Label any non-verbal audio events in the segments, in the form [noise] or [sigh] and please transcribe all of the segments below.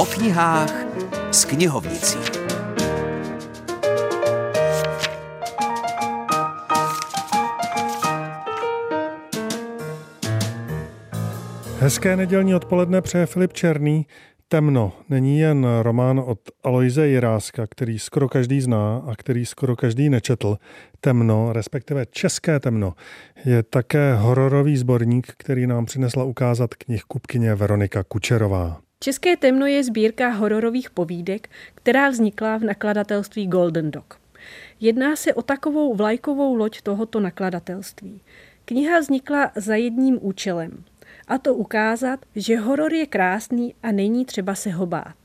O knihách s knihovnicí. Hezké nedělní odpoledne přeje Filip Černý. Temno není jen román od Aloise Jiráska, který skoro každý zná a který skoro každý nečetl. Temno, respektive České temno, je také hororový sborník, který nám přinesla ukázat knihkupkyně Veronika Kučerová. České temno je sbírka hororových povídek, která vznikla v nakladatelství Golden Dog. Jedná se o takovou vlajkovou loď tohoto nakladatelství. Kniha vznikla za jedním účelem – a to ukázat, že horor je krásný a není třeba se ho bát.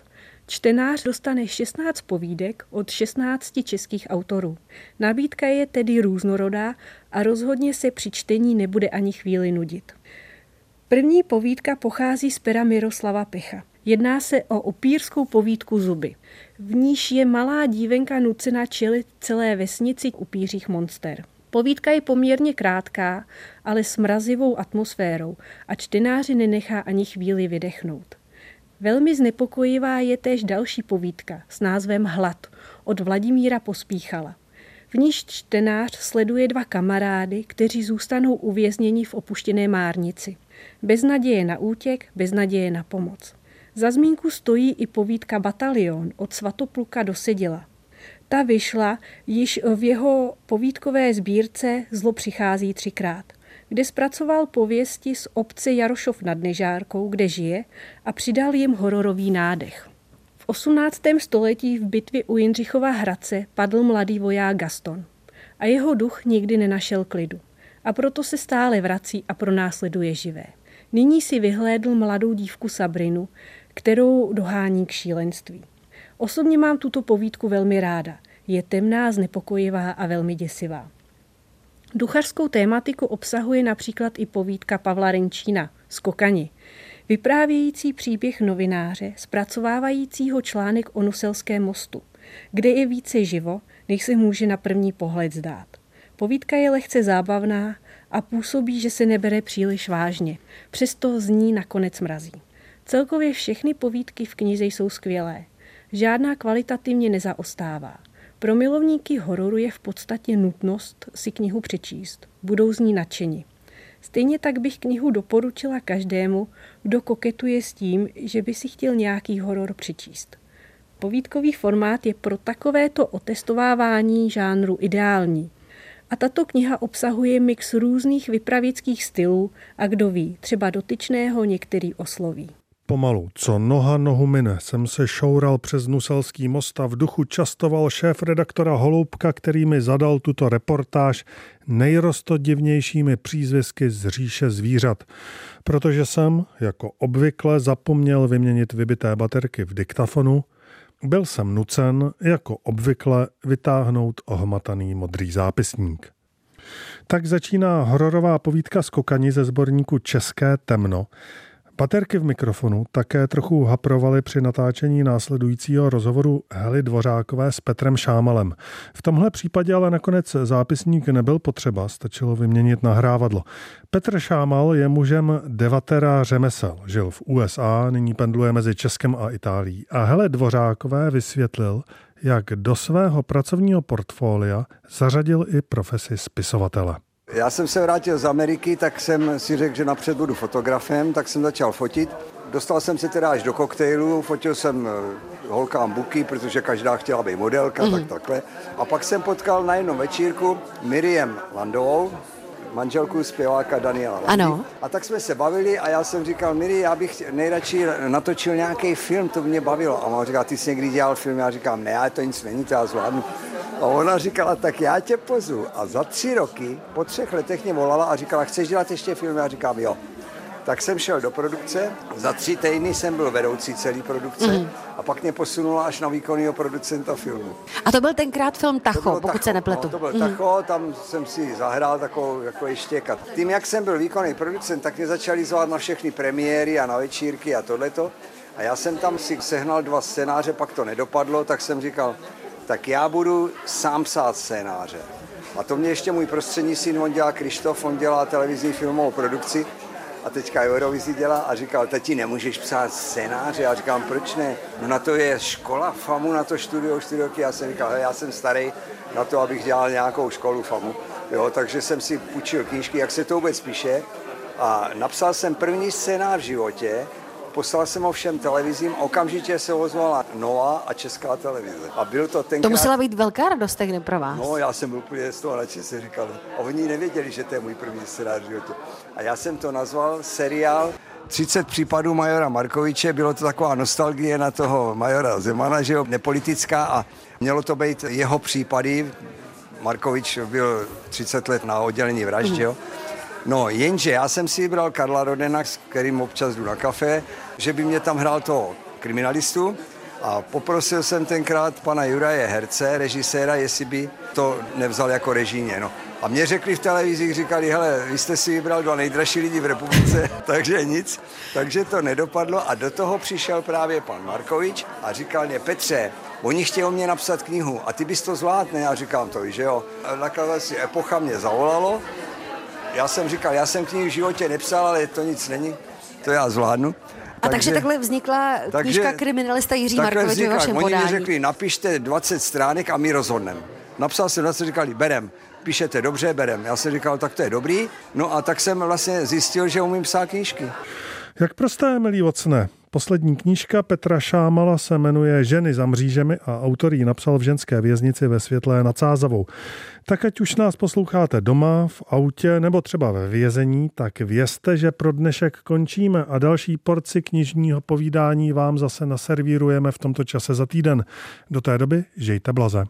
Čtenář dostane 16 povídek od 16 českých autorů. Nabídka je tedy různorodá a rozhodně se při čtení nebude ani chvíli nudit. První povídka pochází z pera Miroslava Pecha. Jedná se o opírskou povídku Zuby. V níž je malá dívenka nucena čelit celé vesnici upířích monster. Povídka je poměrně krátká, ale s mrazivou atmosférou a čtenáři nenechá ani chvíli vydechnout. Velmi znepokojivá je též další povídka s názvem Hlad od Vladimíra Pospíchala. V níž čtenář sleduje dva kamarády, kteří zůstanou uvězněni v opuštěné márnici. Bez naděje na útěk, bez naděje na pomoc. Za zmínku stojí i povídka Batalion od Svatopluka do Sedila, ta vyšla již v jeho povídkové sbírce Zlo přichází třikrát, kde zpracoval pověsti z obce Jarošov nad Nežárkou, kde žije, a přidal jim hororový nádech. V 18. století v bitvě u Jindřichova Hradce padl mladý voják Gaston a jeho duch nikdy nenašel klidu. A proto se stále vrací a pronásleduje živé. Nyní si vyhlédl mladou dívku Sabrinu, kterou dohání k šílenství. Osobně mám tuto povídku velmi ráda. Je temná, znepokojivá a velmi děsivá. Duchařskou tématiku obsahuje například i povídka Pavla Renčína Skokani, vyprávějící příběh novináře, zpracovávajícího článek o Nuselském mostu, kde je více živo, než se může na první pohled zdát. Povídka je lehce zábavná a působí, že se nebere příliš vážně, přesto z ní nakonec mrazí. Celkově všechny povídky v knize jsou skvělé. Žádná kvalitativně nezaostává. Pro milovníky hororu je v podstatě nutnost si knihu přečíst. Budou z ní nadšeni. Stejně tak bych knihu doporučila každému, kdo koketuje s tím, že by si chtěl nějaký horor přečíst. Povídkový formát je pro takovéto otestovávání žánru ideální. A tato kniha obsahuje mix různých vypravěckých stylů a kdo ví, třeba dotyčného některý osloví. Pomalu, co noha nohu mine, jsem se šoural přes Nuselský most a v duchu častoval šéf redaktora Holoubka, který mi zadal tuto reportáž nejrostodivnějšími přízvisky z říše zvířat, protože jsem, jako obvykle, zapomněl vyměnit vybité baterky v diktafonu, byl jsem nucen, jako obvykle, vytáhnout ohmataný modrý zápisník. Tak začíná hororová povídka z ze sborníku České temno, Baterky v mikrofonu také trochu haprovaly při natáčení následujícího rozhovoru Hely Dvořákové s Petrem Šámalem. V tomhle případě ale nakonec zápisník nebyl potřeba, stačilo vyměnit nahrávadlo. Petr Šámal je mužem devatera řemesel. Žil v USA, nyní pendluje mezi Českem a Itálií. A Hele Dvořákové vysvětlil, jak do svého pracovního portfolia zařadil i profesi spisovatele. Já jsem se vrátil z Ameriky, tak jsem si řekl, že napřed budu fotografem, tak jsem začal fotit. Dostal jsem se teda až do koktejlu, fotil jsem eh, holkám buky, protože každá chtěla být modelka, mm. tak mhm. takhle. A pak jsem potkal na jednom večírku Miriam Landovou, manželku zpěváka Daniela Landy. Ano. A tak jsme se bavili a já jsem říkal, Miri, já bych nejradši natočil nějaký film, to mě bavilo. A on říkal, ty jsi někdy dělal film? Já říkám, ne, to nic není, to já zvládnu. A ona říkala, tak já tě pozu. A za tři roky, po třech letech mě volala a říkala, chceš dělat ještě film? Já říkám, jo. Tak jsem šel do produkce, za tři týdny jsem byl vedoucí celé produkce mm. a pak mě posunula až na výkonného producenta filmu. A to byl tenkrát film Tacho, pokud tacho, se nepletu. No, to byl mm. Tacho, tam jsem si zahrál takovou jako štěkat. Tím, jak jsem byl výkonný producent, tak mě začali zvát na všechny premiéry a na večírky a tohleto. A já jsem tam si sehnal dva scénáře, pak to nedopadlo, tak jsem říkal, tak já budu sám psát scénáře. A to mě ještě můj prostřední syn, on dělá Krištof, on dělá televizní filmovou produkci. a teďka Eurovizi dělá a říkal, tati, nemůžeš psát scénáře? Já říkám, proč ne? No na to je škola FAMu, na to studio čtyři roky. Já jsem říkal, já jsem starý na to, abych dělal nějakou školu FAMu. Jo, takže jsem si půjčil knížky, jak se to vůbec píše. A napsal jsem první scénář v životě, poslal jsem ho všem televizím, okamžitě se ozvala Noa a Česká televize. A byl to tenkrát... To musela být velká radost tehdy pro vás. No, já jsem byl úplně z toho nadšen, se říkal. A oni nevěděli, že to je můj první scénář v životě. A já jsem to nazval seriál 30 případů majora Markoviče, bylo to taková nostalgie na toho majora Zemana, že jo, nepolitická a mělo to být jeho případy. Markovič byl 30 let na oddělení vražd, jo. No, jenže já jsem si vybral Karla Rodena, s kterým občas jdu na kafe, že by mě tam hrál toho kriminalistu a poprosil jsem tenkrát pana Juraje Herce, režiséra, jestli by to nevzal jako režíně. No. A mě řekli v televizi, říkali, hele, vy jste si vybral dva nejdražší lidi v republice, [laughs] takže nic. Takže to nedopadlo a do toho přišel právě pan Markovič a říkal mě, Petře, oni chtějí o mě napsat knihu a ty bys to zvládl, ne? Já říkám to, že jo. Nakladatelství Epocha mě zavolalo, já jsem říkal, já jsem knihu v životě nepsal, ale to nic není, to já zvládnu. A takže, takže takhle vznikla takže, knížka Kriminalista Jiří Markovič ve vašem Oni podání. mi řekli, napište 20 stránek a my rozhodneme. Napsal jsem 20, říkali, berem, píšete dobře, berem. Já jsem říkal, tak to je dobrý. No a tak jsem vlastně zjistil, že umím psát knížky. Jak prosté, milí ocne. Poslední knížka Petra Šámala se jmenuje Ženy za mřížemi a autor ji napsal v ženské věznici ve Světlé nad Sázavou. Tak ať už nás posloucháte doma, v autě nebo třeba ve vězení, tak vězte, že pro dnešek končíme a další porci knižního povídání vám zase naservírujeme v tomto čase za týden. Do té doby žijte blaze.